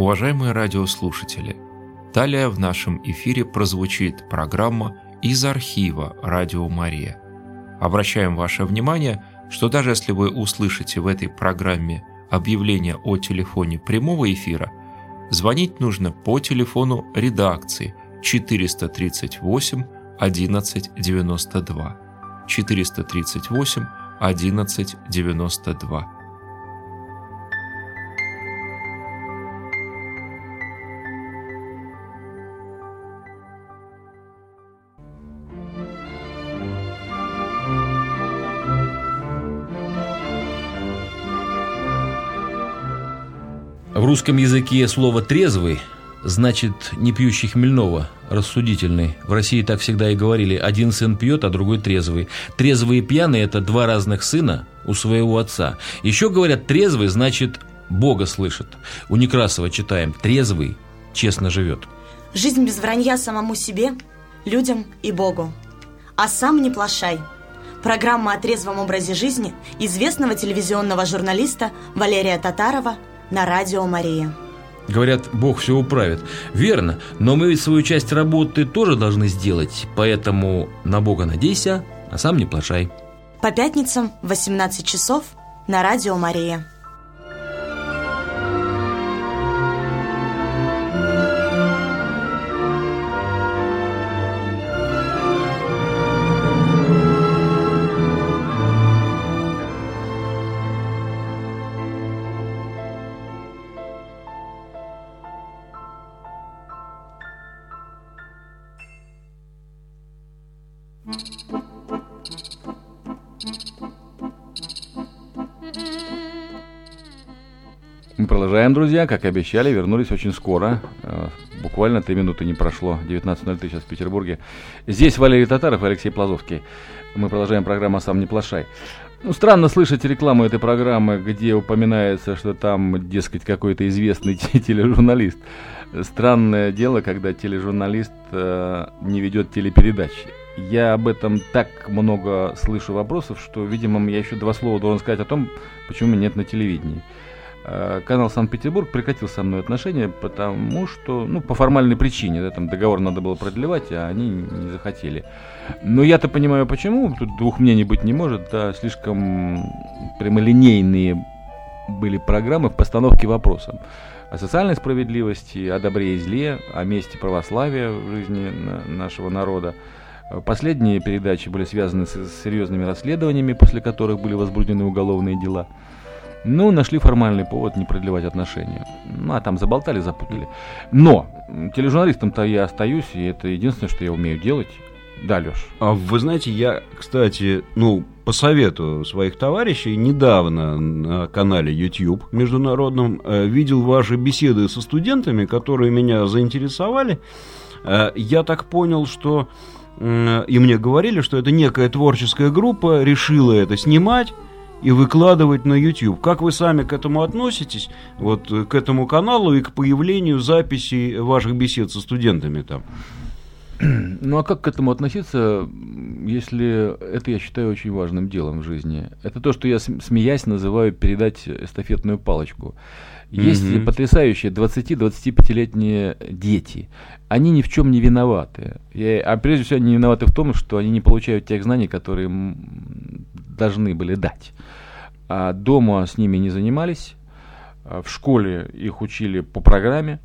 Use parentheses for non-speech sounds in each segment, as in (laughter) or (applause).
Уважаемые радиослушатели, далее в нашем эфире прозвучит программа из архива «Радио Мария». Обращаем ваше внимание, что даже если вы услышите в этой программе объявление о телефоне прямого эфира, звонить нужно по телефону редакции 438 1192. 438 1192. Русском языке слово «трезвый» значит не пьющий хмельного, рассудительный. В России так всегда и говорили. Один сын пьет, а другой трезвый. Трезвый и пьяный – это два разных сына у своего отца. Еще говорят, трезвый значит Бога слышит. У Некрасова читаем «трезвый честно живет». Жизнь без вранья самому себе, людям и Богу. А сам не плашай. Программа о трезвом образе жизни известного телевизионного журналиста Валерия Татарова – на радио Мария. Говорят, Бог все управит. Верно, но мы ведь свою часть работы тоже должны сделать, поэтому на Бога надейся, а сам не плашай. По пятницам в 18 часов на радио Мария. Друзья. Как и обещали, вернулись очень скоро. Э, буквально три минуты не прошло. 19.03 сейчас в Петербурге. Здесь Валерий Татаров и Алексей Плазовский. Мы продолжаем программу «Сам не плашай». Ну, странно слышать рекламу этой программы, где упоминается, что там, дескать, какой-то известный (laughs) тележурналист. Странное дело, когда тележурналист э, не ведет телепередачи. Я об этом так много слышу вопросов, что, видимо, я еще два слова должен сказать о том, почему меня нет на телевидении. Э, канал Санкт-Петербург прекратил со мной отношения, потому что, ну, по формальной причине, да, там договор надо было продлевать, а они не захотели. Но я-то понимаю, почему, тут двух мнений быть не может, да, слишком прямолинейные были программы в постановке вопросов о социальной справедливости, о добре и зле, о месте православия в жизни нашего народа. Последние передачи были связаны с серьезными расследованиями, после которых были возбуждены уголовные дела. Ну, нашли формальный повод не продлевать отношения. Ну, а там заболтали, запутали. Но тележурналистом-то я остаюсь, и это единственное, что я умею делать. Да, Леш. А вы знаете, я, кстати, ну, по совету своих товарищей, недавно на канале YouTube международном э, видел ваши беседы со студентами, которые меня заинтересовали. Э, я так понял, что э, и мне говорили, что это некая творческая группа решила это снимать и выкладывать на YouTube. Как вы сами к этому относитесь, вот к этому каналу и к появлению записей ваших бесед со студентами там? (clears throat) Ну а как к этому относиться, если это я считаю очень важным делом в жизни? Это то, что я, смеясь, называю передать эстафетную палочку. Есть mm-hmm. потрясающие 20-25-летние дети. Они ни в чем не виноваты. И, а прежде всего они виноваты в том, что они не получают тех знаний, которые должны были дать. А дома с ними не занимались, а в школе их учили по программе,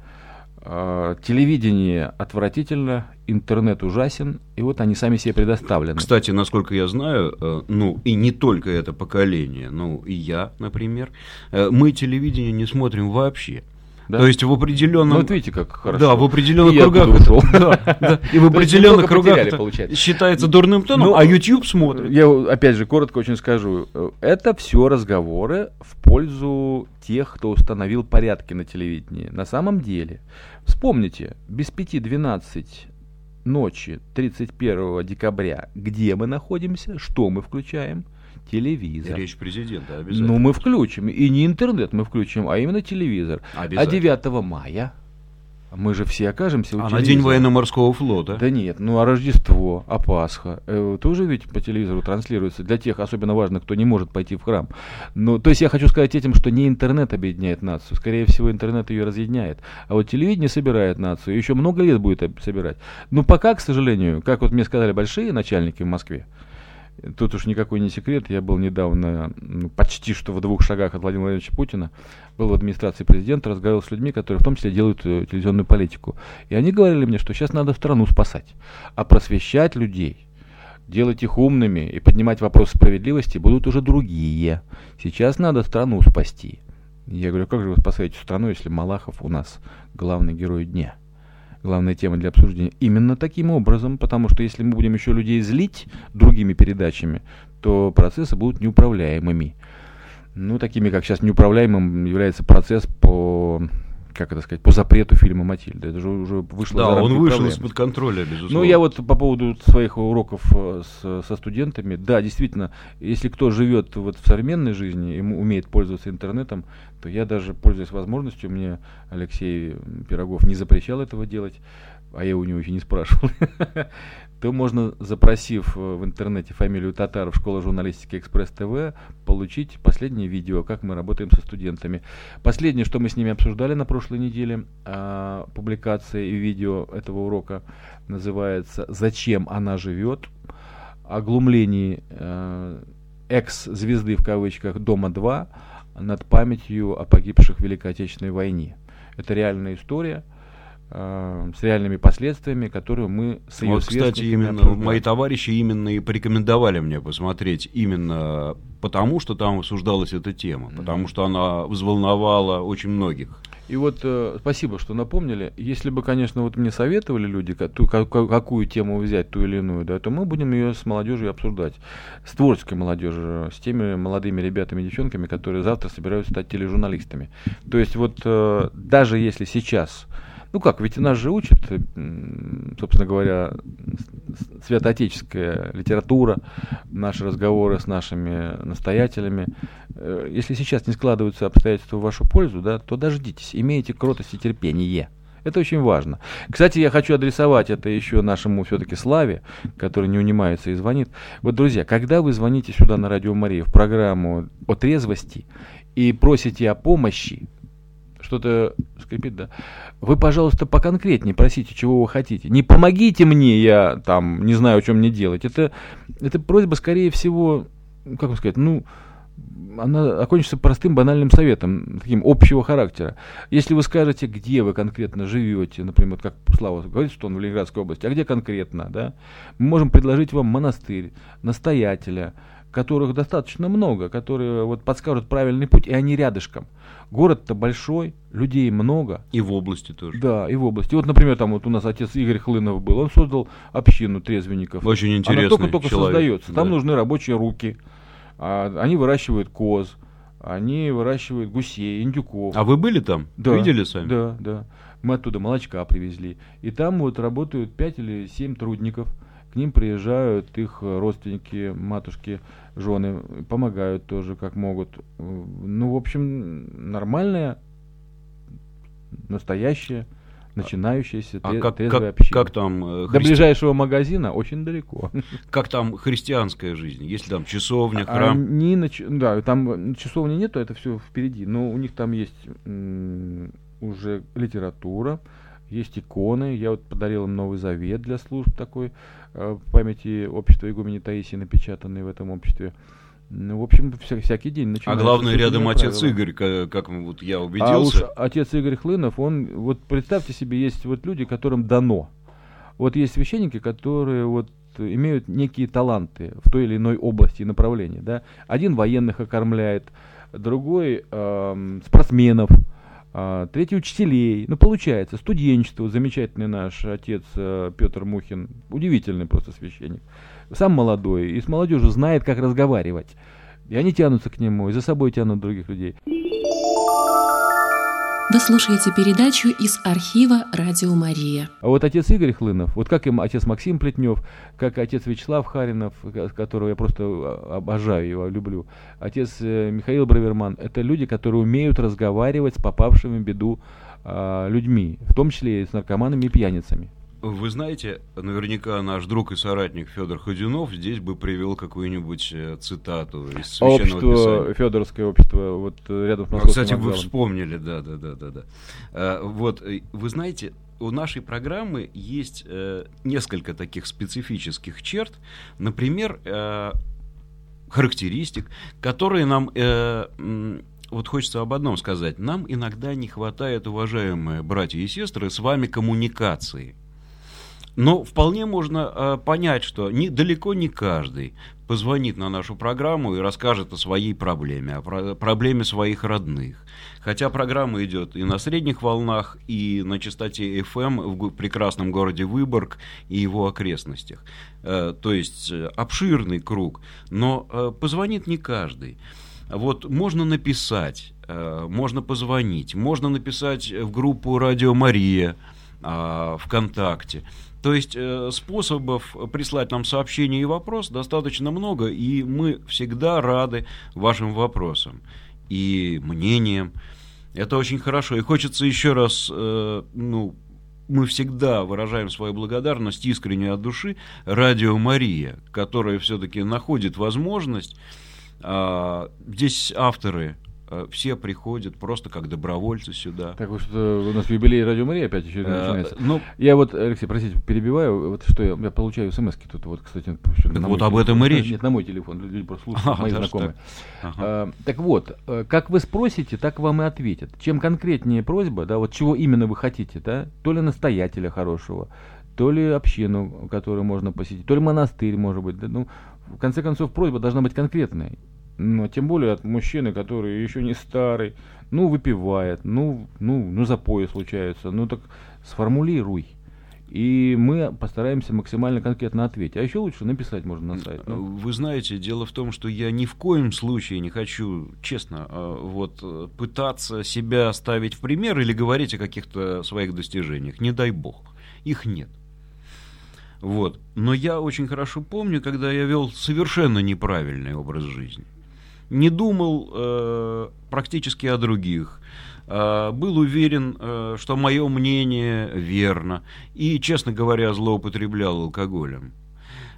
телевидение отвратительно, интернет ужасен, и вот они сами себе предоставлены. Кстати, насколько я знаю, э, ну и не только это поколение, ну и я, например, э, мы телевидение не смотрим вообще. Да? То есть в определенном... Ну, вот видите, как хорошо. Да, в определенных и кругах... Это, (laughs) да, да, и в определенных кругах это считается дурным тоном, ну, а YouTube смотрит. Я опять же коротко очень скажу. Это все разговоры в пользу тех, кто установил порядки на телевидении. На самом деле, вспомните, без пяти двенадцать ночи 31 декабря, где мы находимся, что мы включаем – телевизор. Речь президента обязательно. Ну, мы включим. И не интернет мы включим, а именно телевизор. А 9 мая мы же все окажемся у А на День военно-морского флота? Да нет, ну а Рождество, а Пасха, э, тоже ведь по телевизору транслируется для тех особенно важных, кто не может пойти в храм. Ну, то есть я хочу сказать этим, что не интернет объединяет нацию, скорее всего интернет ее разъединяет, а вот телевидение собирает нацию, еще много лет будет собирать. Но пока, к сожалению, как вот мне сказали большие начальники в Москве, Тут уж никакой не секрет, я был недавно ну, почти что в двух шагах от Владимира Владимировича Путина, был в администрации президента, разговаривал с людьми, которые в том числе делают э, телевизионную политику. И они говорили мне, что сейчас надо страну спасать, а просвещать людей, делать их умными и поднимать вопрос справедливости будут уже другие. Сейчас надо страну спасти. Я говорю, как же вы спасаете страну, если Малахов у нас главный герой дня? Главная тема для обсуждения, именно таким образом, потому что если мы будем еще людей злить другими передачами, то процессы будут неуправляемыми. Ну, такими, как сейчас неуправляемым является процесс по как это сказать, по запрету фильма «Матильда». Это же уже вышло Да, он вышел из-под контроля, безусловно. Ну, я вот по поводу своих уроков э, с, со студентами, да, действительно, если кто живет вот в современной жизни и умеет пользоваться интернетом, то я даже, пользуясь возможностью, мне Алексей Пирогов не запрещал этого делать, а я у него еще не спрашивал, (laughs) то можно, запросив э, в интернете фамилию Татаров, школа журналистики Экспресс ТВ, получить последнее видео, как мы работаем со студентами. Последнее, что мы с ними обсуждали на прошлой неделе, а, публикация и видео этого урока называется «Зачем она живет?», о глумлении э, экс-звезды в кавычках «Дома-2» над памятью о погибших в Великой Отечественной войне. Это реальная история – э, с реальными последствиями, которые мы с ее Вот, кстати, именно обсуждаем. мои товарищи именно и порекомендовали мне посмотреть именно потому, что там обсуждалась эта тема, mm-hmm. потому что она взволновала очень многих. И вот э, спасибо, что напомнили. Если бы, конечно, вот мне советовали люди, ту, как, какую тему взять, ту или иную, да, то мы будем ее с молодежью обсуждать. С творческой молодежью, с теми молодыми ребятами и девчонками, которые завтра собираются стать тележурналистами. То есть вот э, даже если сейчас ну как, ведь нас же учат, собственно говоря, святоотеческая литература, наши разговоры с нашими настоятелями. Э, если сейчас не складываются обстоятельства в вашу пользу, да, то дождитесь, имейте кротость и терпение. Это очень важно. Кстати, я хочу адресовать это еще нашему все-таки Славе, который не унимается и звонит. Вот, друзья, когда вы звоните сюда на Радио Мария в программу о трезвости и просите о помощи, что-то скрипит, да. Вы, пожалуйста, поконкретнее просите, чего вы хотите. Не помогите мне, я там не знаю, о чем мне делать. Это, это просьба, скорее всего, как вам сказать, ну, она окончится простым банальным советом, таким общего характера. Если вы скажете, где вы конкретно живете, например, как Слава говорит, что он в Ленинградской области, а где конкретно, да, мы можем предложить вам монастырь, настоятеля, которых достаточно много, которые вот подскажут правильный путь, и они рядышком. Город-то большой, людей много. И в области тоже. Да, и в области. Вот, например, там вот у нас отец Игорь Хлынов был, он создал общину трезвенников. Очень интересно. Она только-только создается. Там да. нужны рабочие руки. А, они выращивают коз, они выращивают гусей, индюков. А вы были там? Да. Видели сами? Да, да. Мы оттуда молочка привезли. И там вот работают 5 или 7 трудников. К ним приезжают их родственники, матушки, жены, помогают тоже как могут. Ну, в общем, нормальная, настоящая, начинающаяся а как, трезвая как, община. Как там э, христи... До ближайшего магазина очень далеко. (laughs) Как там христианская жизнь? Есть там часовня, а, храм? Они, нач... Да, там часовни нету, это все впереди. Но у них там есть м- уже литература, есть иконы. Я вот подарил им Новый Завет для служб такой Э, в памяти общества игумени Таисии, напечатанные в этом обществе. Ну, в общем, вся, всякий день начинается. А главное, рядом отец правила. Игорь, как, как вот я убедился. А уж отец Игорь Хлынов, он, вот представьте себе, есть вот люди, которым дано. Вот есть священники, которые вот имеют некие таланты в той или иной области и направлении. Да? Один военных окормляет, другой э, спортсменов, а, третий учителей. Ну, получается, студенчество, замечательный наш отец э, Петр Мухин, удивительный просто священник, сам молодой, и с молодежью знает, как разговаривать. И они тянутся к нему, и за собой тянут других людей. Вы слушаете передачу из архива «Радио Мария». А вот отец Игорь Хлынов, вот как им отец Максим Плетнев, как отец Вячеслав Харинов, которого я просто а, обожаю его, люблю, отец э, Михаил Браверман, это люди, которые умеют разговаривать с попавшими в беду э, людьми, в том числе и с наркоманами и пьяницами. Вы знаете, наверняка наш друг и соратник Федор Ходюнов здесь бы привел какую-нибудь э, цитату из священного общество, писания. Федоровское общество, вот э, рядом с А, Московским Кстати, вы вокзалом. вспомнили, да, да, да, да, да. А, Вот, вы знаете, у нашей программы есть э, несколько таких специфических черт, например, э, характеристик, которые нам, э, вот хочется об одном сказать, нам иногда не хватает, уважаемые братья и сестры, с вами коммуникации. Но вполне можно э, понять, что далеко не каждый позвонит на нашу программу и расскажет о своей проблеме, о про- проблеме своих родных. Хотя программа идет и на средних волнах, и на частоте FM в гу- прекрасном городе Выборг и его окрестностях. Э, то есть э, обширный круг, но э, позвонит не каждый. Вот можно написать, можно позвонить, можно написать в группу «Радио Мария», а, ВКонтакте. То есть э, способов прислать нам сообщение и вопрос достаточно много, и мы всегда рады вашим вопросам и мнениям. Это очень хорошо. И хочется еще раз, э, ну, мы всегда выражаем свою благодарность искренне от души Радио Мария, которая все-таки находит возможность. а, здесь авторы все приходят просто как добровольцы сюда. Так вот, что у нас юбилей Радио Мария опять еще Э, начинается. ну, Я вот, Алексей, простите, перебиваю. Вот что я, я получаю смс тут вот, кстати, Так вот об этом телефон. и речь. Нет, на мой телефон. Люди просто слушают, А, мои знакомые. так. Ага. А, так вот, э, как вы спросите, так вам и ответят. Чем конкретнее просьба, да, вот чего именно вы хотите, да, то ли настоятеля хорошего, то ли общину, которую можно посетить, то ли монастырь, может быть, да, ну, в конце концов, просьба должна быть конкретной. Но тем более от мужчины, который еще не старый, ну, выпивает, ну, ну, ну, запои случаются, ну, так сформулируй. И мы постараемся максимально конкретно ответить. А еще лучше написать можно на сайт. ну. Вы знаете, дело в том, что я ни в коем случае не хочу, честно, э, вот э, пытаться себя ставить в пример или говорить о каких-то своих достижениях. Не дай бог. Их нет. Вот. Но я очень хорошо помню, когда я вел совершенно неправильный образ жизни. Не думал э, практически о других. Э, был уверен, э, что мое мнение верно. И, честно говоря, злоупотреблял алкоголем.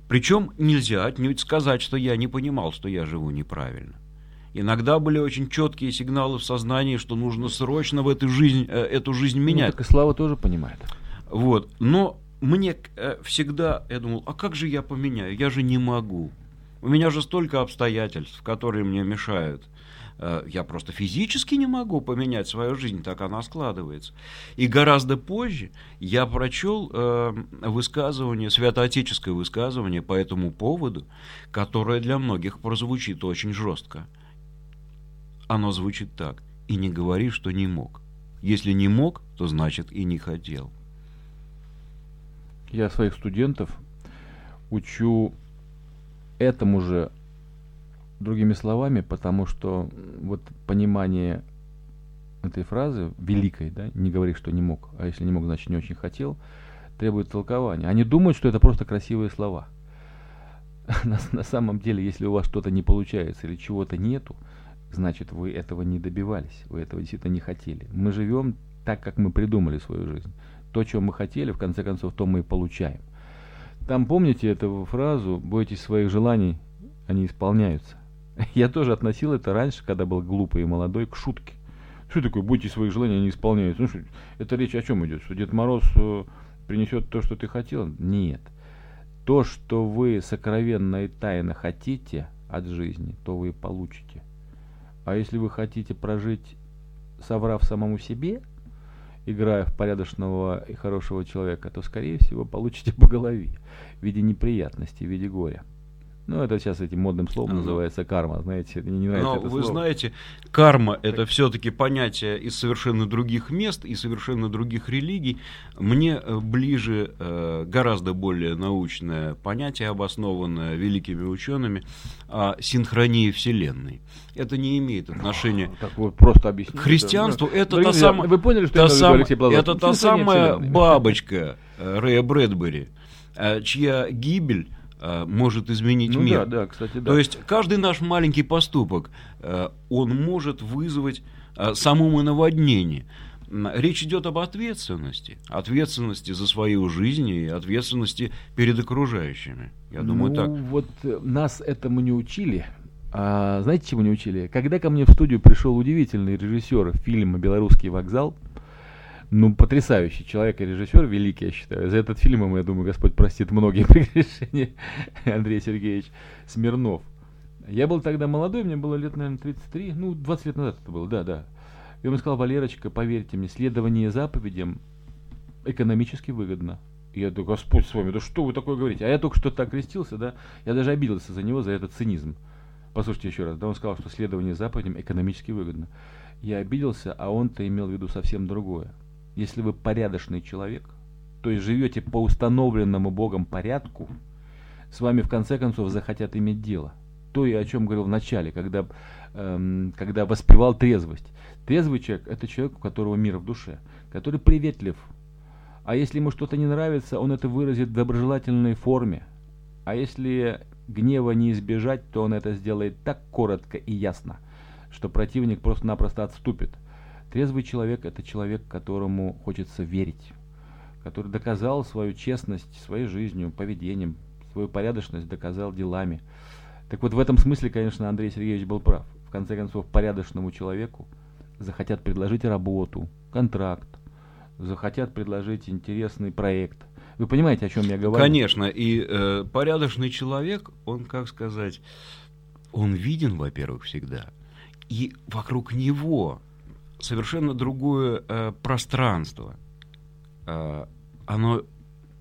Причем нельзя отнюдь сказать, что я не понимал, что я живу неправильно. Иногда были очень четкие сигналы в сознании, что нужно срочно в эту жизнь, э, эту жизнь Ну, менять. так и Слава тоже понимает. Вот. Но мне э, всегда, я думал, а как же я поменяю? Я же не могу. У меня же столько обстоятельств, которые мне мешают. Э, Я просто физически не могу поменять свою жизнь, так она складывается. И гораздо позже я прочел э, высказывание, святоотеческое высказывание по этому поводу, которое для многих прозвучит очень жестко. Оно звучит так. И не говори, что не мог. Если не мог, то значит и не хотел. Я своих студентов учу этому же другими словами, потому что вот понимание этой фразы великой, да, не говори, что не мог, а если не мог, значит не очень хотел, требует толкования. Они думают, что это просто красивые слова. (laughs) На, на самом деле, если у вас что-то не получается или чего-то нету, значит вы этого не добивались, вы этого действительно не хотели. Мы живем так, как мы придумали свою жизнь. То, чем мы хотели, в конце концов, то мы и получаем. Там помните эту фразу «бойтесь своих желаний, они исполняются». (laughs) Я тоже относил это раньше, когда был глупый и молодой, к шутке. Что такое «бойтесь своих желаний, они исполняются»? Ну, что, это речь о чем идет? Что Дед Мороз э, принесет то, что ты хотел? Нет. То, что вы сокровенно и тайно хотите от жизни, то вы и получите. А если вы хотите прожить, соврав самому себе, играя в порядочного и хорошего человека, то, скорее всего, получите по голове в виде неприятностей, в виде горя. Ну, это сейчас этим модным словом Ага. называется карма, знаете, мне не нравится Но это вы слово. знаете, карма это все-таки понятие из совершенно других мест и совершенно других религий. Мне э, ближе э, гораздо более научное понятие, обоснованное великими учеными, о синхронии Вселенной. Это не имеет отношения Так вот просто к христианству. Это та Дорогие самая, Вы поняли, что та Плазов? это та самая Вселенной. бабочка э, Рэя Брэдбери, чья гибель может изменить Ну мир. да, да, кстати, да. То есть каждый наш маленький поступок, э, он может вызвать э, самому наводнение. Речь идет об ответственности. Ответственности за свою жизнь и ответственности перед окружающими. Я думаю, ну, так. вот э, нас этому не учили. А, знаете, чему не учили? Когда ко мне в студию пришел удивительный режиссер фильма «Белорусский вокзал», ну, потрясающий человек и режиссер, великий, я считаю. За этот фильм, я думаю, Господь простит многие (laughs) прегрешения, Андрей Сергеевич Смирнов. Я был тогда молодой, мне было лет, наверное, 33, ну, 20 лет назад это было, да, да. И он сказал, Валерочка, поверьте мне, следование заповедям экономически выгодно. Я думаю, Господь с вами, да что вы такое говорите? А я только что так крестился, да, я даже обиделся за него, за этот цинизм. Послушайте еще раз, да, он сказал, что следование заповедям экономически выгодно. Я обиделся, а он-то имел в виду совсем другое. Если вы порядочный человек, то есть живете по установленному Богом порядку, с вами в конце концов захотят иметь дело. То, и о чем говорил в начале, когда, эм, когда воспевал трезвость. Трезвый человек – это человек, у которого мир в душе, который приветлив. А если ему что-то не нравится, он это выразит в доброжелательной форме. А если гнева не избежать, то он это сделает так коротко и ясно, что противник просто-напросто отступит – Трезвый человек – это человек, которому хочется верить, который доказал свою честность своей жизнью, поведением, свою порядочность доказал делами. Так вот, в этом смысле, конечно, Андрей Сергеевич был прав. В конце концов, порядочному человеку захотят предложить работу, контракт, захотят предложить интересный проект. Вы понимаете, о чем я говорю? Конечно, и э, порядочный человек, он, как сказать, он виден, во-первых, всегда, и вокруг него совершенно другое э, пространство. Э, оно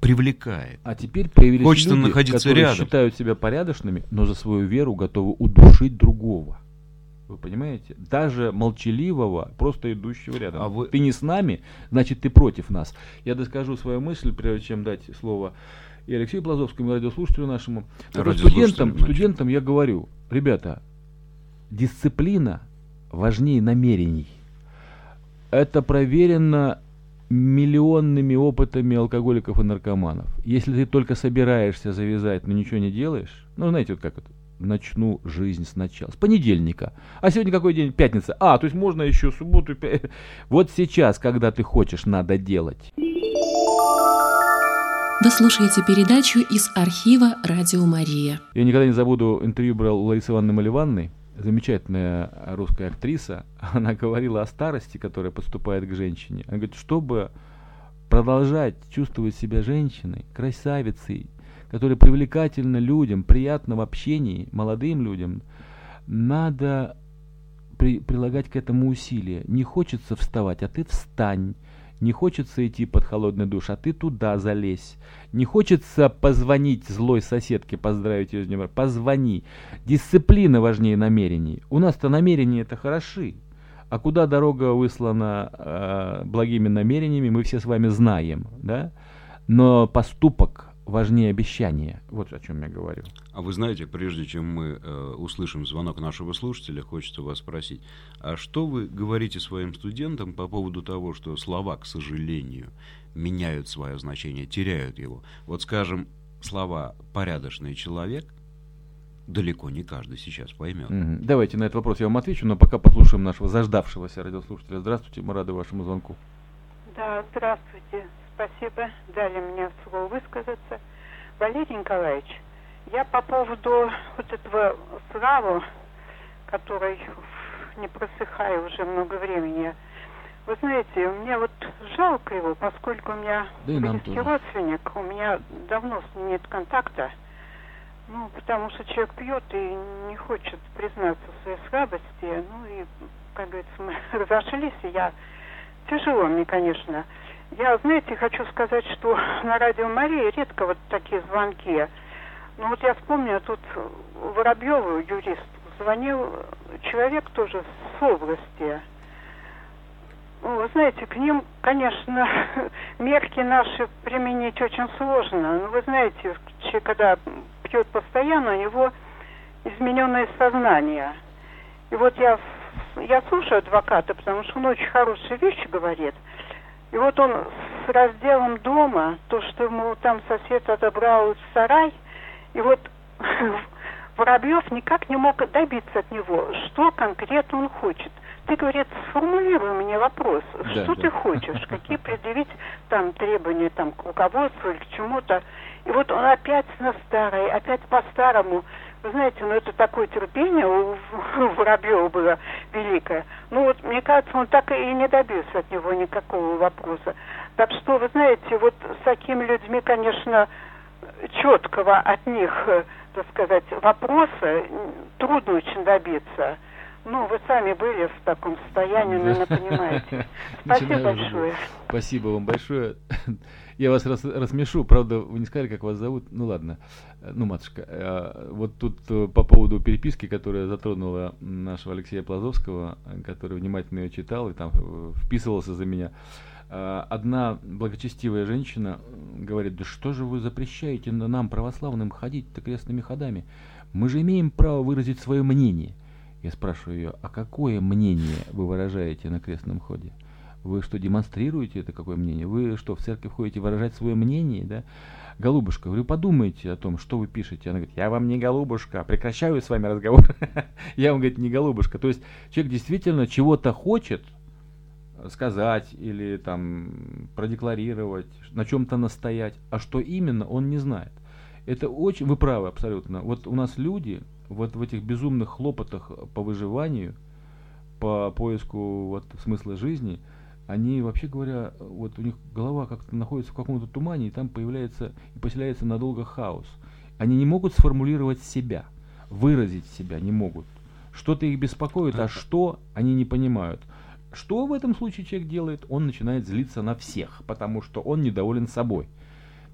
привлекает. А теперь появились Хочется люди, находиться которые рядом. считают себя порядочными, но за свою веру готовы удушить другого. Вы понимаете? Даже молчаливого, просто идущего рядом. А вы- Ты не с нами, значит ты против нас. Я доскажу свою мысль, прежде чем дать слово и Алексею Плазовскому, и радиослушателю нашему. Радиослушателю, студентам, студентам я говорю, ребята, дисциплина важнее намерений. Это проверено миллионными опытами алкоголиков и наркоманов. Если ты только собираешься завязать, но ничего не делаешь, ну, знаете, вот как это, начну жизнь сначала, с понедельника. А сегодня какой день? Пятница. А, то есть можно еще субботу. пя- (laughs) Вот сейчас, когда ты хочешь, надо делать. Вы слушаете передачу из архива «Радио Мария». Я никогда не забуду, интервью брал у Ларисы Ивановны Маливанной, замечательная русская актриса. (laughs) Она говорила о старости, которая подступает к женщине. Она говорит, чтобы продолжать чувствовать себя женщиной, красавицей, которая привлекательна людям, приятна в общении, молодым людям, надо при- прилагать к этому усилия. Не хочется вставать, а ты встань. Не хочется идти под холодный душ, а ты туда залезь. Не хочется позвонить злой соседке, поздравить ее с днем. Позвони. Дисциплина важнее намерений. У нас-то намерения это хороши. А куда дорога выслана э, благими намерениями, мы все с вами знаем, да? Но поступок важнее обещания. Вот о чем я говорю. А вы знаете, прежде чем мы э, услышим звонок нашего слушателя, хочется вас спросить, а что вы говорите своим студентам по поводу того, что слова, к сожалению, меняют свое значение, теряют его? Вот, скажем, слова «порядочный человек» далеко не каждый сейчас поймет. Мгм. Давайте на этот вопрос я вам отвечу, но пока послушаем нашего заждавшегося радиослушателя. Здравствуйте, мы рады вашему звонку. Да, здравствуйте. Спасибо. Дали мне слово высказаться. Валерий Николаевич, я по поводу вот этого славу, который не просыхая уже много времени. Вы знаете, мне вот жалко его, поскольку у меня Да близкий родственник, у меня давно с ним нет контакта. Ну, потому что человек пьет и не хочет признаться в своей слабости. Ну и, как говорится, (laughs) мы разошлись, и я Тяжело мне, конечно. Я, знаете, хочу сказать, что на радио Мария редко вот такие звонки. Ну вот я вспомню, тут Воробьеву, юрист, звонил человек тоже с области. Ну, вы знаете, к ним, конечно, (laughs) мерки наши применить очень сложно. Ну, вы знаете, человек, когда пьет постоянно, у него измененное сознание. И вот я, я слушаю адвоката, потому что он очень хорошие вещи говорит. И вот он с разделом дома, то, что ему там сосед отобрал сарай, и вот (laughs) Воробьев никак не мог добиться от него, что конкретно он хочет. ты, говорит, сформулируй мне вопрос, Да, что да. ты хочешь, какие предъявить там требования там, к руководству или к чему-то. И вот он опять на старое, опять по-старому. Вы знаете, ну это такое терпение (laughs) у Воробьева было великое. Ну вот, мне кажется, он так и не добился от него никакого вопроса. Так что, вы знаете, вот с такими людьми, конечно, четкого от них, э, так сказать, вопроса трудно очень добиться. Ну, вы сами были в таком состоянии, наверное, понимаете. (laughs) Спасибо большое. Спасибо вам большое. Я вас рас- рассмешу, правда, вы не сказали, как вас зовут. Ну ладно, Э, ну, матушка, э, вот тут э, по поводу переписки, которая затронула нашего Алексея Плазовского, который внимательно ее читал и там вписывался за меня. Одна благочестивая женщина говорит, да что же вы запрещаете на- нам, православным, ходить-то крестными ходами? Мы же имеем право выразить свое мнение. Я спрашиваю ее, а какое мнение вы выражаете на крестном ходе? Вы что, демонстрируете это какое мнение? Вы что, в церковь ходите выражать свое мнение, да? Голубушка, говорю, подумайте о том, что вы пишете. Она говорит, я вам не голубушка, прекращаю с вами разговор. (laughs) Я вам, говорит, не голубушка. То есть человек действительно чего-то хочет сказать или там продекларировать, на чем-то настоять, а что именно, он не знает. Это очень, вы правы абсолютно. Вот у нас люди вот в этих безумных хлопотах по выживанию, по поиску вот смысла жизни, они вообще говоря, вот у них голова как-то находится в каком-то тумане, и там появляется и поселяется надолго хаос. Они не могут сформулировать себя, выразить себя не могут. Что-то их беспокоит, а что они не понимают. Что в этом случае человек делает? Он начинает злиться на всех, потому что он недоволен собой.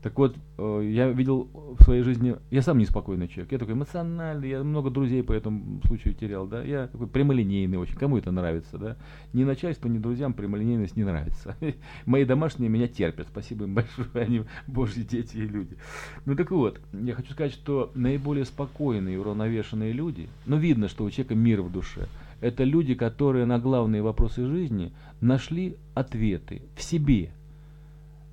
Так вот, э, я видел в своей жизни, я сам неспокойный человек, я такой эмоциональный, я много друзей по этому случаю терял, да, я такой прямолинейный очень, кому это нравится, да, ни начальству, ни друзьям прямолинейность не нравится. (laughs) Мои домашние меня терпят, спасибо им большое, они божьи дети и люди. Ну так вот, я хочу сказать, что наиболее спокойные, уравновешенные люди, ну видно, что у человека мир в душе, это люди, которые на главные вопросы жизни нашли ответы в себе,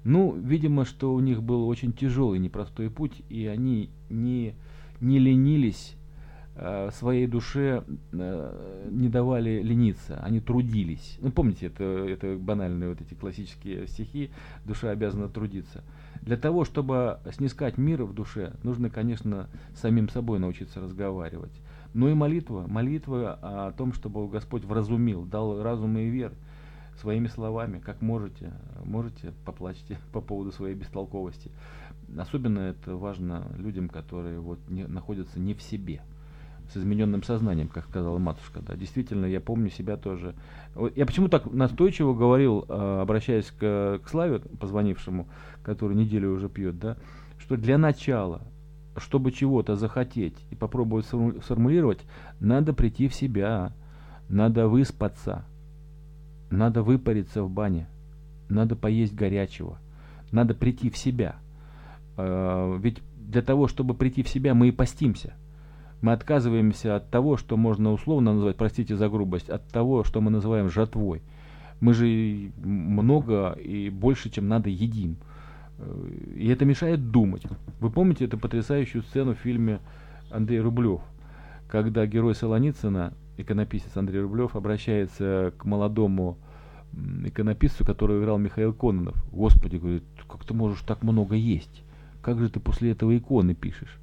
ну, видимо, что у них был очень тяжелый, непростой путь, и они не, не ленились э, своей душе, э, не давали лениться, они трудились. Ну, помните, это, это банальные вот эти классические стихи «душа обязана трудиться». Для того, чтобы снискать мир в душе, нужно, конечно, самим собой научиться разговаривать. Ну и молитва, молитва о том, чтобы Господь вразумил, дал разум и веру своими словами, как можете, можете, поплачьте (laughs) по поводу своей бестолковости. Особенно это важно людям, которые вот не, находятся не в себе, с измененным сознанием, как сказала матушка. Да. Действительно, я помню себя тоже. Я почему так настойчиво говорил, э, обращаясь к, к Славе, позвонившему, который неделю уже пьет, да, что для начала, чтобы чего-то захотеть и попробовать сформу- сформулировать, надо прийти в себя, надо выспаться, надо выпариться в бане, надо поесть горячего, надо прийти в себя. Э, Ведь для того, чтобы прийти в себя, мы и постимся. Мы отказываемся от того, что можно условно назвать, простите за грубость, от того, что мы называем жатвой. Мы же много и больше, чем надо, едим. Э, И это мешает думать. Вы помните эту потрясающую сцену в фильме Андрей Рублев, когда герой Солоницына, иконописец Андрей Рублев, обращается к молодому иконописцу, которого играл Михаил Кононов. Господи, говорит, как ты можешь так много есть? Как же ты после этого иконы пишешь?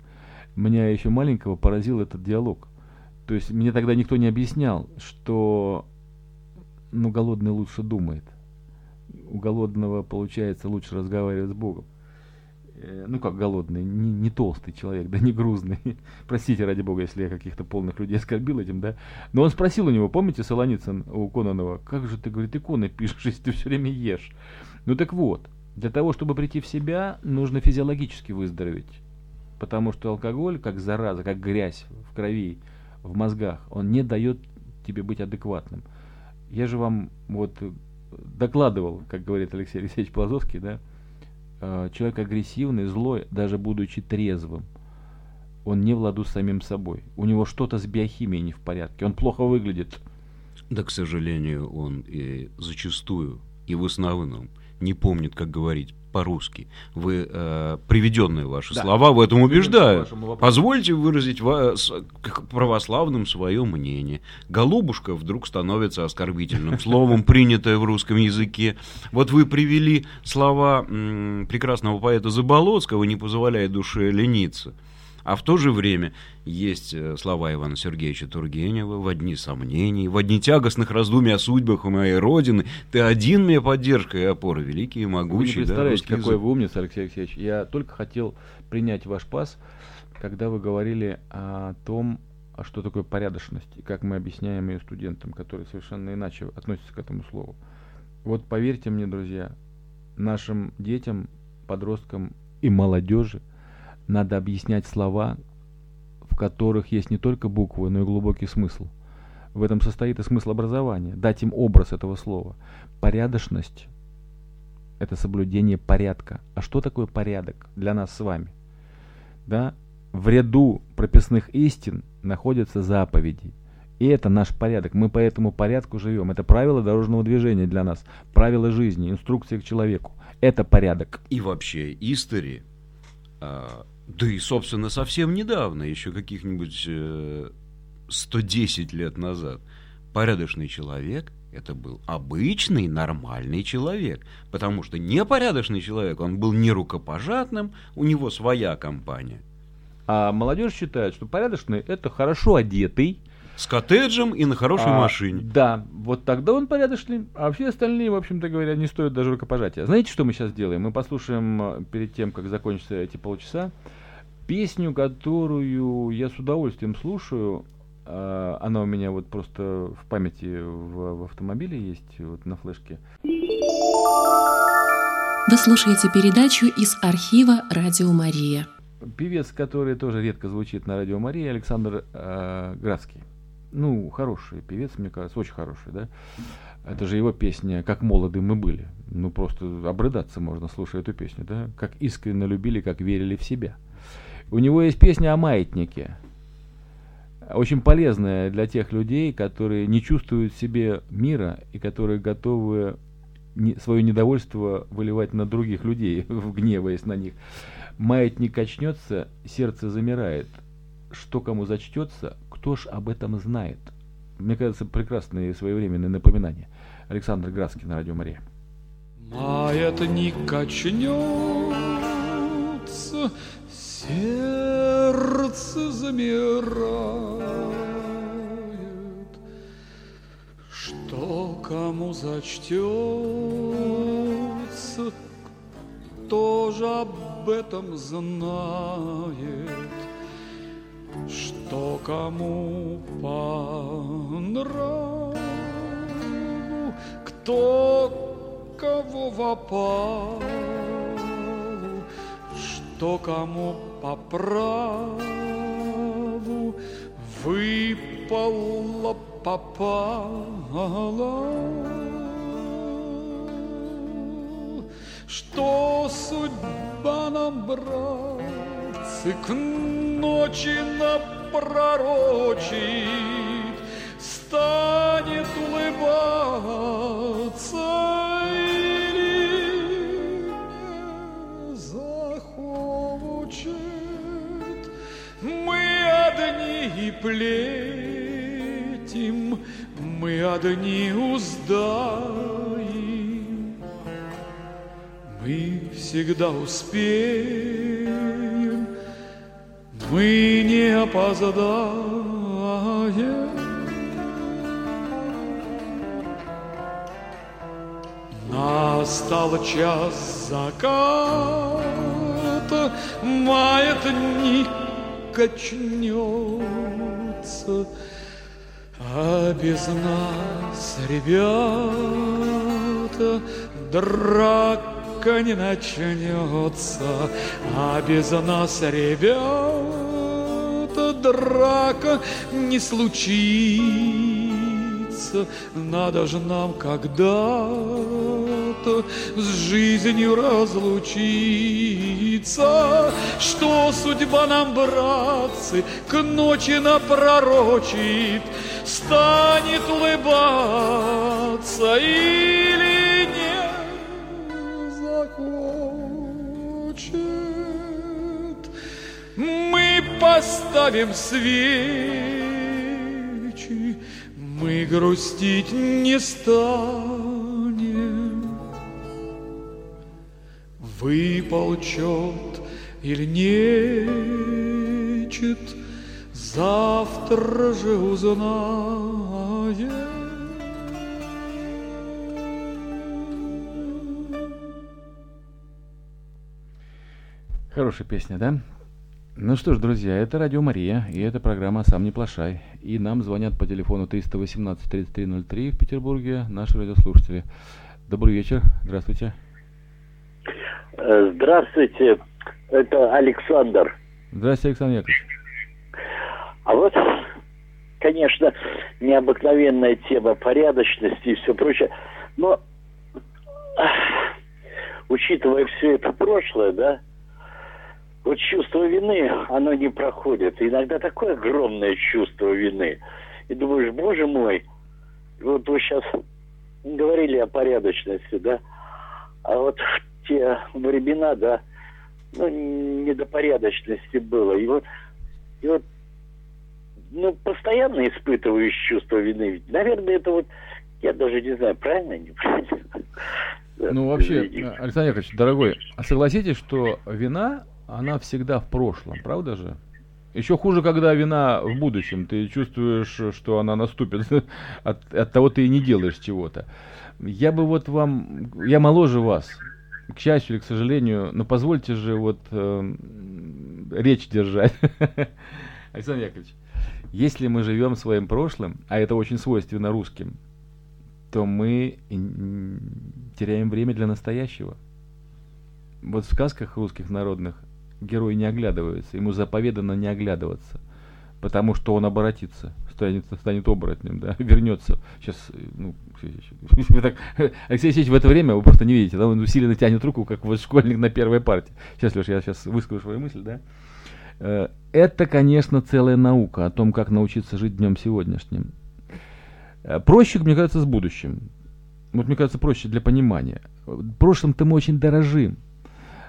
Меня еще маленького поразил этот диалог. То есть мне тогда никто не объяснял, что ну, голодный лучше думает. У голодного получается лучше разговаривать с Богом. Э, Ну как голодный, не, не толстый человек, (laughs) да не грузный. Простите, ради бога, если я каких-то полных людей оскорбил этим, да. Но он спросил у него, помните, Солоницын у Кононова, как же ты, говорит, иконы пишешь, (laughs) если ты все время ешь? Ну так вот, для того, чтобы прийти в себя, нужно физиологически выздороветь. Потому что алкоголь, как зараза, как грязь в крови, в мозгах, он не дает тебе быть адекватным. Я же вам вот э, докладывал, как говорит Алексей Алексеевич Плазовский, да, человек агрессивный, злой, даже будучи трезвым, он не в ладу с самим собой. У него что-то с биохимией не в порядке, он плохо выглядит. Да, к сожалению, он и зачастую, и в основном не помнит, как говорить по-русски. Вы э, приведенные ваши Да. слова в этом убеждают. Позвольте выразить вас, как православным свое мнение. Голубушка вдруг становится оскорбительным (laughs) словом, принятое в русском языке. Вот вы привели слова м, прекрасного поэта Заболоцкого «Не позволяя душе лениться». А в то же время есть э, слова Ивана Сергеевича Тургенева «В одни сомнений, в одни тягостных раздумий о судьбах моей Родины, ты один мне поддержка и опора, великий и Вы не могучий». да, представляете, русский какой язык. вы умница, Алексей Алексеевич. Я только хотел принять ваш пас, когда вы говорили о том, а что такое порядочность, и как мы объясняем ее студентам, которые совершенно иначе относятся к этому слову. Вот поверьте мне, друзья, нашим детям, подросткам и молодежи надо объяснять слова, в которых есть не только буквы, но и глубокий смысл. В этом состоит и смысл образования, дать им образ этого слова. Порядочность – это соблюдение порядка. А что такое порядок для нас с вами? Да? В ряду прописных истин находятся заповеди. И это наш порядок. Мы по этому порядку живем. Это правила дорожного движения для нас, правила жизни, инструкция к человеку. Это порядок. И вообще, истори, а, да и, собственно, совсем недавно, еще каких-нибудь э, 110 лет назад, порядочный человек это был обычный, нормальный человек. Потому что непорядочный человек, он был не рукопожатным, у него своя компания. А молодежь считает, что порядочный – это хорошо одетый, С коттеджем и на хорошей А, машине. Да, вот тогда он порядочный, а все остальные, в общем-то говоря, не стоят даже рукопожатия. Знаете, что мы сейчас делаем? Мы послушаем э, перед тем, как закончатся эти полчаса, песню, которую я с удовольствием слушаю. А, Она у меня вот просто в памяти в, в автомобиле есть, вот на флешке. Вы слушаете передачу из архива «Радио Мария». Певец, который тоже редко звучит на радио Мария, Александр э, Градский. Ну, хороший певец, мне кажется, очень хороший, да? Это же его песня «Как молоды мы были». Ну, просто обрыдаться можно, слушая эту песню, да? Как искренне любили, как верили в себя. У него есть песня о маятнике. Очень полезная для тех людей, которые не чувствуют в себе мира и которые готовы свое недовольство выливать на других людей, (laughs) гневаясь на них. Маятник качнется, сердце замирает. Что кому зачтется, кто ж об этом знает? Мне кажется, прекрасное своевременное напоминание. Александр Градский на радио Мария. Маятник качнется, сердце замирает. Что кому зачтется, кто же об этом знает? Что кому по нраву, кто кого в что кому по праву выпало попало. Что судьба нам, братцы, к ночи напророчит, станет улыбаться или захочет. Мы одни плетим, мы одни уздаем. Мы всегда успеем, мы не опоздаем. Настал час заката, маятник качнется, а без нас, ребята, драка не начнется, а без нас, ребята, драка не случится. Надо же нам когда-то с жизнью разлучиться. Что судьба нам, братцы, к ночи напророчит, станет улыбаться или поставим свечи, мы грустить не станем. Выполчет или нечет, завтра же узнаем. Хорошая песня, да? Ну что ж, друзья, это Радио Мария, и это программа «Сам не плашай». И нам звонят по телефону 318-3303 в Петербурге наши радиослушатели. Добрый вечер, здравствуйте. Э, здравствуйте, это Александр. Здравствуйте, Александр Яковлевич. А вот, конечно, необыкновенная тема порядочности и все прочее, но учитывая все это прошлое, да, вот чувство вины, оно не проходит. иногда такое огромное чувство вины. И думаешь, боже мой, вот вы сейчас говорили о порядочности, да, а вот в те времена, да, ну, не до порядочности было. И вот, и вот ну, постоянно испытываешь чувство вины. Наверное, это вот, я даже не знаю, правильно, неправильно. Ну, вообще, Александр Яковлевич, дорогой, а согласитесь, что вина она всегда в прошлом, правда же? Еще хуже, когда вина в будущем. Ты чувствуешь, что она наступит. (laughs) От, от того ты и не делаешь чего-то. Я бы вот вам... Я моложе вас. К счастью или к сожалению. Но позвольте же вот э, речь держать. (laughs) Александр Яковлевич, если мы живем своим прошлым, а это очень свойственно русским, то мы теряем время для настоящего. Вот в сказках русских народных герой не оглядывается, ему заповедано не оглядываться, потому что он обратится, станет, станет оборотнем, да, (laughs) вернется. Сейчас, ну, (laughs) так, (laughs) Алексей Алексеевич в это время, вы просто не видите, да, он усиленно тянет руку, как вот школьник на первой парте. Сейчас, Леш, я сейчас выскажу свою мысль, да. Э, это, конечно, целая наука о том, как научиться жить днем сегодняшним. Э, проще, мне кажется, с будущим. Вот мне кажется, проще для понимания. Прошлым-то мы очень дорожим.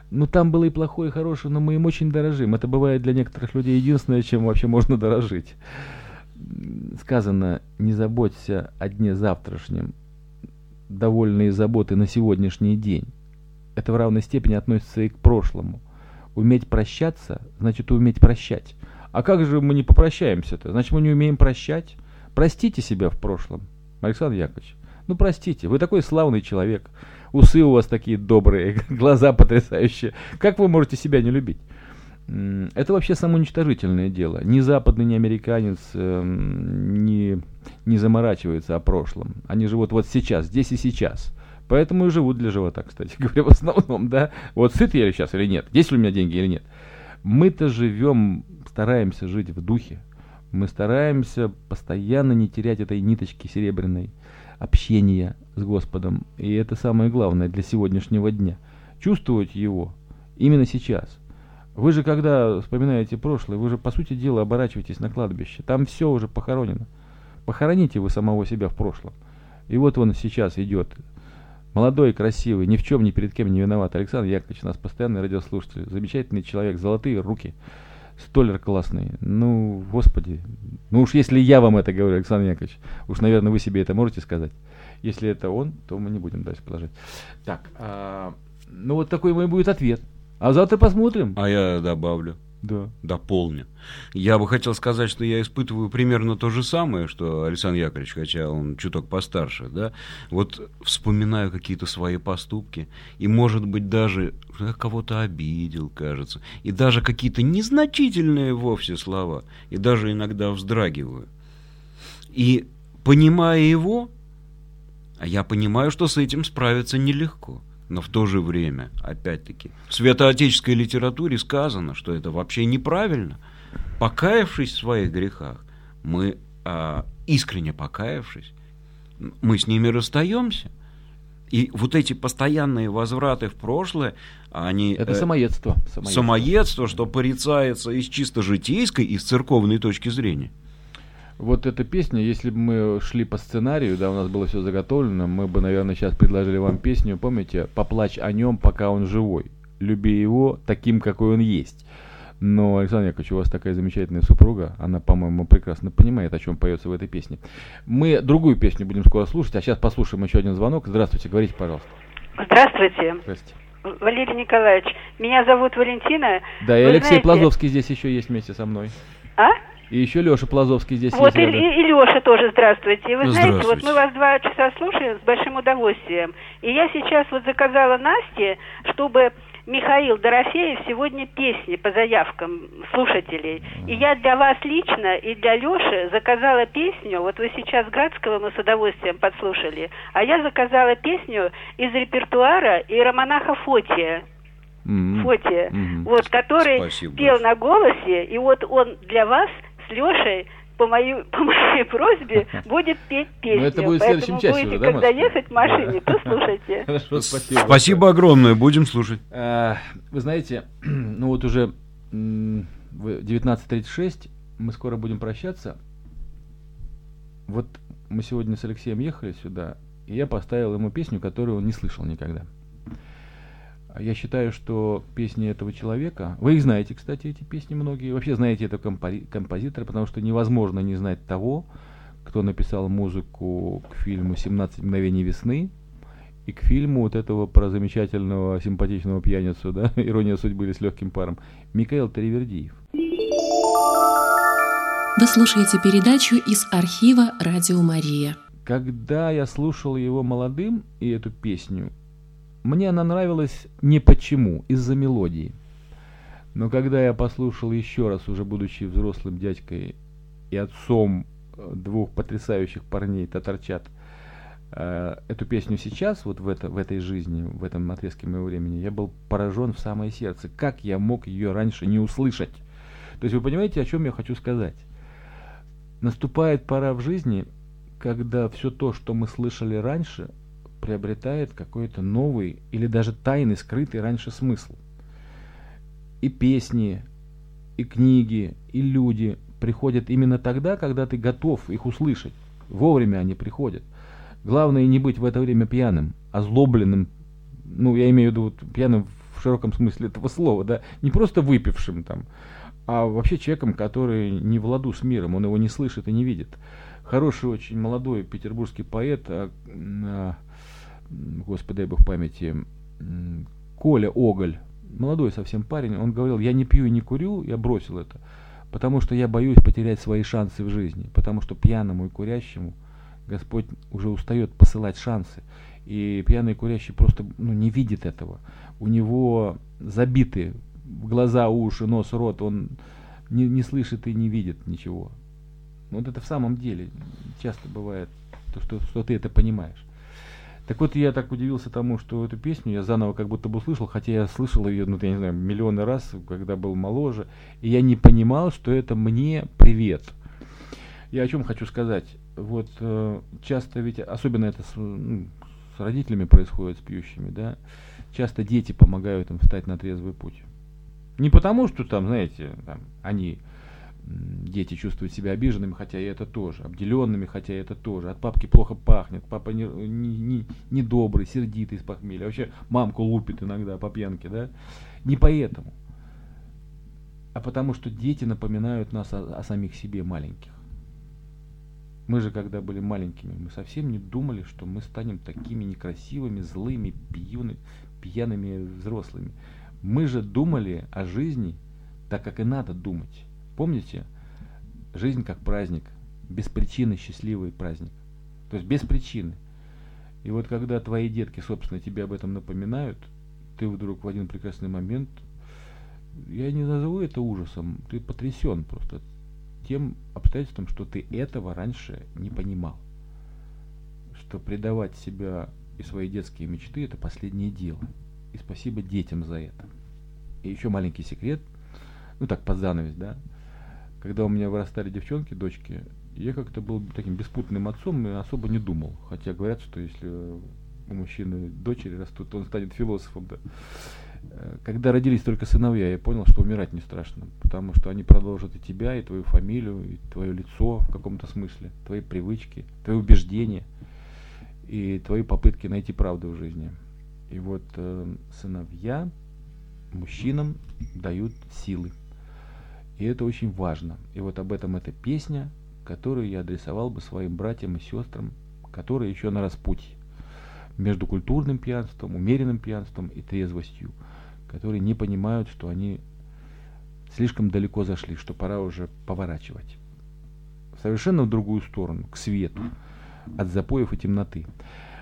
Ну, там было и плохое, и хорошее, но мы им очень дорожим. Это бывает для некоторых людей единственное, чем вообще можно дорожить. Сказано, не заботься о дне завтрашнем, довольные заботы на сегодняшний день. Это в равной степени относится и к прошлому. Уметь прощаться, значит уметь прощать. А как же мы не попрощаемся-то? Значит, мы не умеем прощать. Простите себя в прошлом, Александр Яковлевич. Ну, простите, вы такой славный человек. Усы у вас такие добрые, (laughs) глаза потрясающие. Как вы можете себя не любить? Это вообще самоуничтожительное дело. Ни западный, ни американец э, не, не заморачивается о прошлом. Они живут вот сейчас, здесь и сейчас. Поэтому и живут для живота, кстати (laughs) говоря, в основном, да. Вот сыт я сейчас или нет, есть ли у меня деньги или нет. Мы-то живем, стараемся жить в духе. Мы стараемся постоянно не терять этой ниточки серебряной общения с Господом. И это самое главное для сегодняшнего дня. Чувствовать его именно сейчас. Вы же, когда вспоминаете прошлое, вы же, по сути дела, оборачиваетесь на кладбище. Там все уже похоронено. Похороните вы самого себя в прошлом. И вот он сейчас идет. Молодой, красивый, ни в чем, ни перед кем не виноват. Александр Яковлевич, нас постоянный радиослушатель. Замечательный человек, золотые руки. Столер классный. Ну, господи. Ну уж если я вам это говорю, Александр Яковлевич, уж, наверное, вы себе это можете сказать. Если это он, то мы не будем дальше продолжать. Так, а, ну вот такой мой будет ответ. А завтра посмотрим. А я добавлю. Да. Дополню. Я бы хотел сказать, что я испытываю примерно то же самое, что Александр Яковлевич, хотя он чуток постарше, да. Вот вспоминаю какие-то свои поступки, и, может быть, даже кого-то обидел, кажется, и даже какие-то незначительные вовсе слова, и даже иногда вздрагиваю. И, понимая его, а я понимаю, что с этим справиться нелегко. Но в то же время, опять-таки, в святоотеческой литературе сказано, что это вообще неправильно. Покаявшись в своих грехах, мы, а, искренне покаявшись, мы с ними расстаемся. И вот эти постоянные возвраты в прошлое, они... Это э, самоедство. Самоедство, самоедство что порицается из чисто житейской, и с церковной точки зрения. Вот эта песня, если бы мы шли по сценарию, да, у нас было все заготовлено, мы бы, наверное, сейчас предложили вам песню, помните, «Поплачь о нем, пока он живой, люби его таким, какой он есть». Но, Александр Яковлевич, у вас такая замечательная супруга, она, по-моему, прекрасно понимает, о чем поется в этой песне. Мы другую песню будем скоро слушать, а сейчас послушаем еще один звонок. Здравствуйте, говорите, пожалуйста. Здравствуйте. Здравствуйте. Валерий Николаевич, меня зовут Валентина. Да, и Вы Алексей знаете- Плазовский здесь еще есть вместе со мной. А? И еще Леша Плазовский здесь Вот есть и, рядом. и, Леша тоже здравствуйте. И Вы знаете, вот Здравствуйте. мы вас два часа слушаем с большим удовольствием. И я сейчас вот заказала Насте, чтобы Михаил Дорофеев сегодня песни по заявкам слушателей. И я для вас лично и для Леши заказала песню, вот вы сейчас Градского мы с удовольствием подслушали, а я заказала песню из репертуара Иеромонаха Фотия. Мгм. Фотия, Мгм. вот, который Спасибо пел на голосе, и вот он для вас с Лешей по моей, (laughs) по моей просьбе (laughs) будет петь песню. Ну, это будет в следующем Поэтому часе будете, уже, да, когда ехать в машине, послушайте. (laughs) Хорошо, спасибо. Спасибо огромное, будем слушать. А, Вы знаете, (clears throat) ну вот уже м, в 19.36 мы скоро будем прощаться. Вот мы сегодня с Алексеем ехали сюда, и я поставил ему песню, которую он не слышал никогда. А Я считаю, что песни этого человека... Вы их знаете, кстати, эти песни многие. Вообще знаете этого компори- композитора, потому что невозможно не знать того, кто написал музыку к фильму «17 мгновений весны», и к фильму вот этого про замечательного симпатичного пьяницу, да, (laughs) «Ирония судьбы» или «С легким паром», Михаил Таривердиев. Вы слушаете передачу из архива «Радио Мария». Когда я слушал его молодым и эту песню, мне она нравилась не почему, из-за мелодии. Но когда я послушал еще раз, уже будучи взрослым дядькой и отцом э, двух потрясающих парней, татарчат, э, эту песню сейчас, вот в, это, в этой жизни, в этом отрезке моего времени, я был поражен в самое сердце. Как я мог ее раньше не услышать? То есть вы понимаете, о чем я хочу сказать? Наступает пора в жизни, когда все то, что мы слышали раньше, приобретает какой-то новый или даже тайный, скрытый раньше смысл. И песни, и книги, и люди приходят именно тогда, когда ты готов их услышать. Вовремя они приходят. Главное не быть в это время пьяным, озлобленным, ну, я имею в виду вот, пьяным в широком смысле этого слова, да, не просто выпившим там, а вообще человеком, который не в ладу с миром, он его не слышит и не видит. Хороший очень молодой петербургский поэт, а, а, господи, дай бог памяти, Коля Оголь, молодой совсем парень, он говорил, я не пью и не курю, я бросил это, потому что я боюсь потерять свои шансы в жизни, потому что пьяному и курящему Господь уже устает посылать шансы. И пьяный курящий просто ну, не видит этого. У него забиты глаза, уши, нос, рот, он не, не слышит и не видит ничего. Вот это в самом деле часто бывает, то, что, что ты это понимаешь. Так вот, я так удивился тому, что эту песню я заново как будто бы услышал, хотя я слышал ее, ну, я не знаю, миллионы раз, когда был моложе, и я не понимал, что это мне привет. Я о чем хочу сказать. Вот э, часто ведь, особенно это с, ну, с родителями происходит, с пьющими, да, часто дети помогают им встать на трезвый путь. Не потому, что там, знаете, там, они, дети чувствуют себя обиженными, хотя и это тоже, обделенными, хотя и это тоже. От папки плохо пахнет, папа не, не, не, недобрый, сердитый с похмелья. Вообще мамку лупит иногда по пьянке, да. Не поэтому, а потому что дети напоминают нас о, о самих себе маленьких. Мы же, когда были маленькими, мы совсем не думали, что мы станем такими некрасивыми, злыми, пьюны, пьяными взрослыми. Мы же думали о жизни так, как и надо думать. Помните? Жизнь как праздник. Без причины счастливый праздник. То есть без причины. И вот когда твои детки, собственно, тебе об этом напоминают, ты вдруг в один прекрасный момент, я не назову это ужасом, ты потрясен просто тем обстоятельством, что ты этого раньше не понимал. Что предавать себя и свои детские мечты это последнее дело. И спасибо детям за это. И еще маленький секрет, ну так под занавес, да. Когда у меня вырастали девчонки, дочки, я как-то был таким беспутным отцом и особо не думал. Хотя говорят, что если у мужчины дочери растут, он станет философом, да. Э, Когда родились только сыновья, я понял, что умирать не страшно, потому что они продолжат и тебя, и твою фамилию, и твое лицо в каком-то смысле, твои привычки, твои убеждения и твои попытки найти правду в жизни. И вот э, сыновья мужчинам дают силы. И это очень важно. И вот об этом эта песня, которую я адресовал бы своим братьям и сестрам, которые еще на распутье между культурным пьянством, умеренным пьянством и трезвостью, которые не понимают, что они слишком далеко зашли, что пора уже поворачивать. Совершенно в другую сторону, к свету, от запоев и темноты.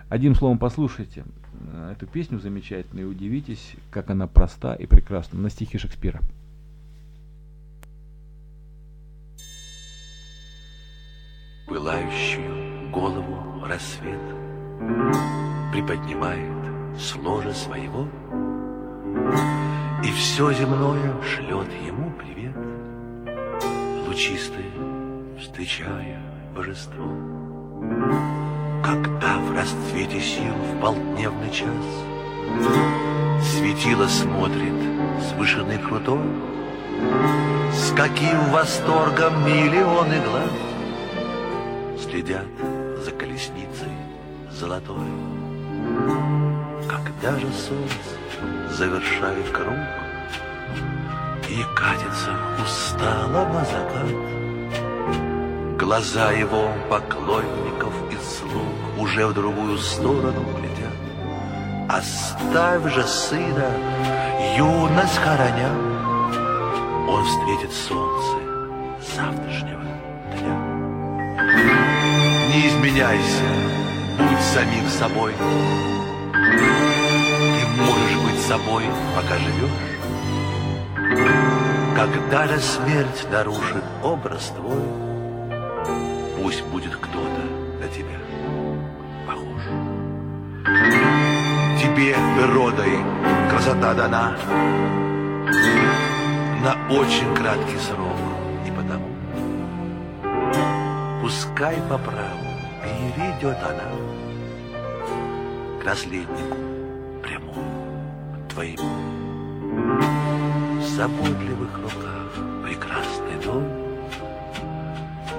Одним словом, послушайте э, эту песню замечательную и удивитесь, как она проста и прекрасна на стихи Шекспира. Пылающую голову рассвет Приподнимает с ложа своего И все земное шлет ему привет. Лучистые, встречая божество. Когда в расцвете сил в полдневный час Светило смотрит с вышины крутой С каким восторгом миллионы глаз Следят за колесницей золотой. Когда же солнце завершает круг И катится устало на закат Глаза его поклонников и слуг Уже в другую сторону глядят. Оставь же сына, юность хороня Он встретит солнце завтрашнего не изменяйся, будь самим собой. Ты можешь быть собой, пока живешь. Когда же смерть нарушит образ твой, пусть будет кто-то на тебя похож. Тебе природой красота дана на очень краткий срок, пускай по праву перейдет она к наследнику прямому твоему. В заботливых руках прекрасный дом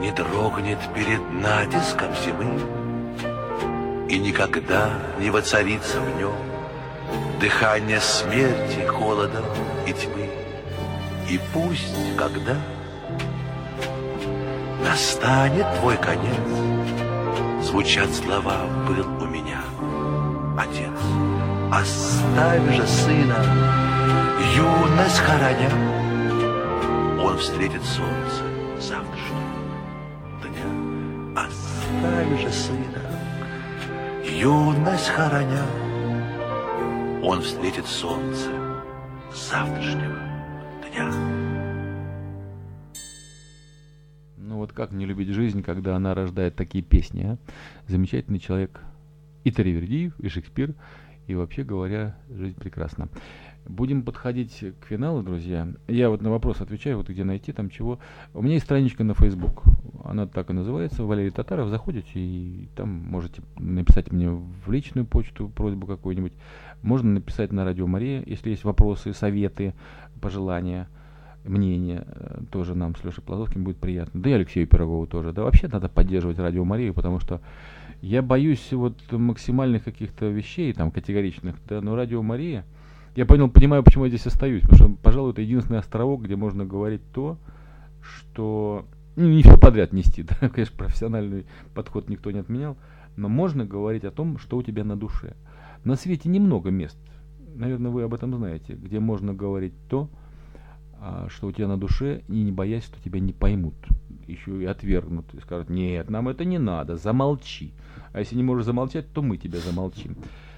не дрогнет перед натиском зимы и никогда не воцарится в нем дыхание смерти, холода и тьмы. И пусть, когда настанет твой конец, звучат слова «Был у меня отец». Оставь же сына, юность хороня, Он встретит солнце завтрашнего дня. Оставь же сына, юность хороня, Он встретит солнце завтрашнего дня. Как не любить жизнь, когда она рождает такие песни, а? Замечательный человек. И Таривердиев, и Шекспир, и вообще говоря, жизнь прекрасна. Будем подходить к финалу, друзья. Я вот на вопрос отвечаю, вот где найти, там чего. У меня есть страничка на Facebook. Она так и называется, Валерий Татаров. Заходите и там можете написать мне в личную почту просьбу какую-нибудь. Можно написать на Радио Мария, если есть вопросы, советы, пожелания мнение э, тоже нам с Лешей Плазовским будет приятно. Да и Алексею Пирогову тоже. Да вообще надо поддерживать Радио Марию, потому что я боюсь вот максимальных каких-то вещей, там, категоричных, да, но Радио Мария, я понял, понимаю, почему я здесь остаюсь, потому что, пожалуй, это единственный островок, где можно говорить то, что... Ну, не все подряд нести, (laughs) да, конечно, профессиональный подход никто не отменял, но можно говорить о том, что у тебя на душе. На свете немного мест, наверное, вы об этом знаете, где можно говорить то, а, что у тебя на душе, и не боясь, что тебя не поймут, еще и отвергнут, и скажут, нет, нам это не надо, замолчи. А если не можешь замолчать, то мы тебя замолчим.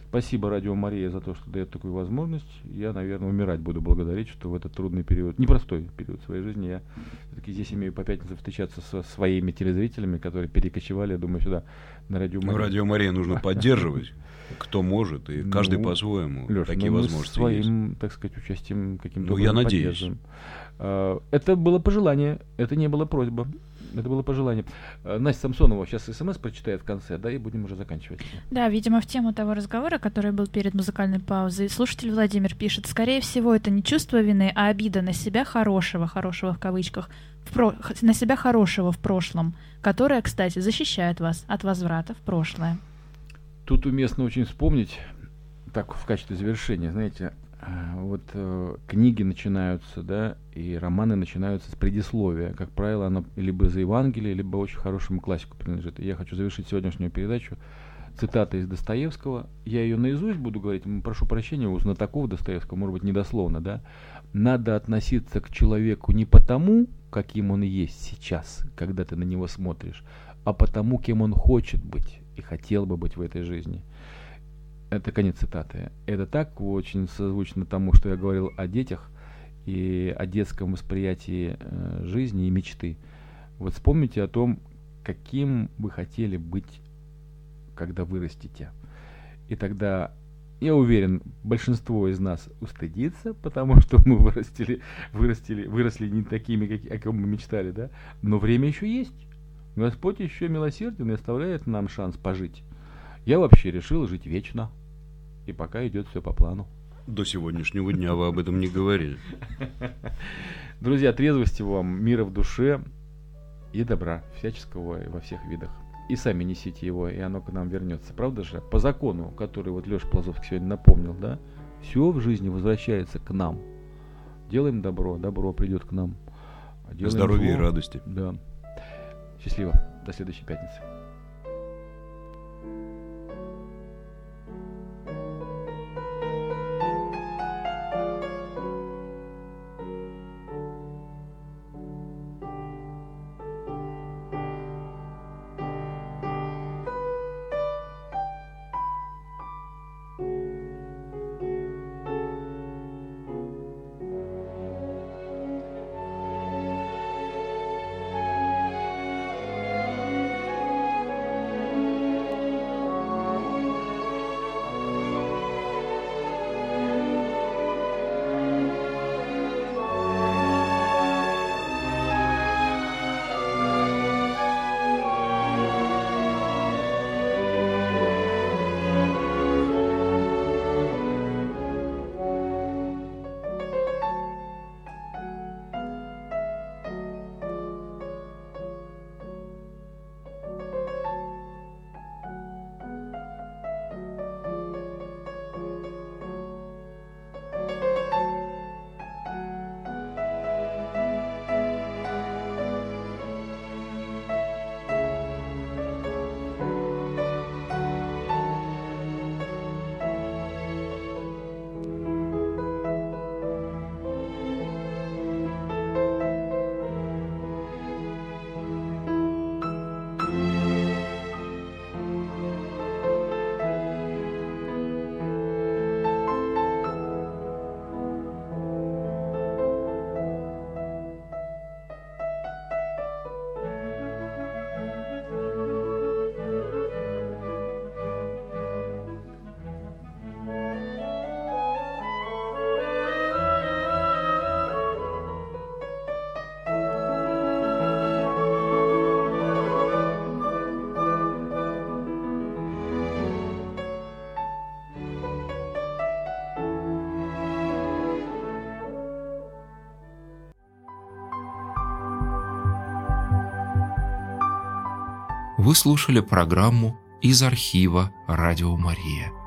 Спасибо Радио Мария за то, что дает такую возможность. Я, наверное, умирать буду благодарить, что в этот трудный период, непростой период своей жизни, я все-таки здесь имею по пятницам встречаться со своими телезрителями, которые перекочевали, я думаю, сюда на Радио Мария. Ну, Радио Мария нужно (laughs) поддерживать. Кто может, и каждый ну, по-своему Леш, такие ну, возможности своим, есть. так сказать, участием каким-то Ну, я надеюсь. А, это было пожелание, это не было просьба. Это было пожелание. А, Настя Самсонова сейчас смс прочитает в конце, да, и будем уже заканчивать. Да, видимо, в тему того разговора, который был перед музыкальной паузой, слушатель Владимир пишет, скорее всего, это не чувство вины, а обида на себя хорошего, хорошего в кавычках, в про... на себя хорошего в прошлом, которое, кстати, защищает вас от возврата в прошлое. Тут уместно очень вспомнить, так в качестве завершения, знаете, вот э, книги начинаются, да, и романы начинаются с предисловия. Как правило, оно либо за Евангелие, либо очень хорошему классику принадлежит. И я хочу завершить сегодняшнюю передачу цитатой из Достоевского. Я ее наизусть буду говорить, прошу прощения у знатоков Достоевского, может быть, недословно, да. Надо относиться к человеку не потому, каким он есть сейчас, когда ты на него смотришь, а потому, кем он хочет быть и хотел бы быть в этой жизни. Это конец цитаты. Это так очень созвучно тому, что я говорил о детях и о детском восприятии э, жизни и мечты. Вот вспомните о том, каким вы хотели быть, когда вырастете. И тогда, я уверен, большинство из нас устыдится, потому что мы вырастили, вырастили, выросли не такими, как, о ком мы мечтали, да? Но время еще есть. Господь еще милосерден и оставляет нам шанс пожить. Я вообще решил жить вечно. И пока идет все по плану. До сегодняшнего дня вы об этом не говорили. (laughs) Друзья, трезвости вам, мира в душе и добра всяческого во всех видах. И сами несите его, и оно к нам вернется. Правда же? По закону, который вот Леша Плазовский сегодня напомнил, да? Все в жизни возвращается к нам. Делаем добро, добро придет к нам. Делаем Здоровья зло, и радости. Да. Счастливо. До следующей пятницы. Вы слушали программу из архива «Радио Мария».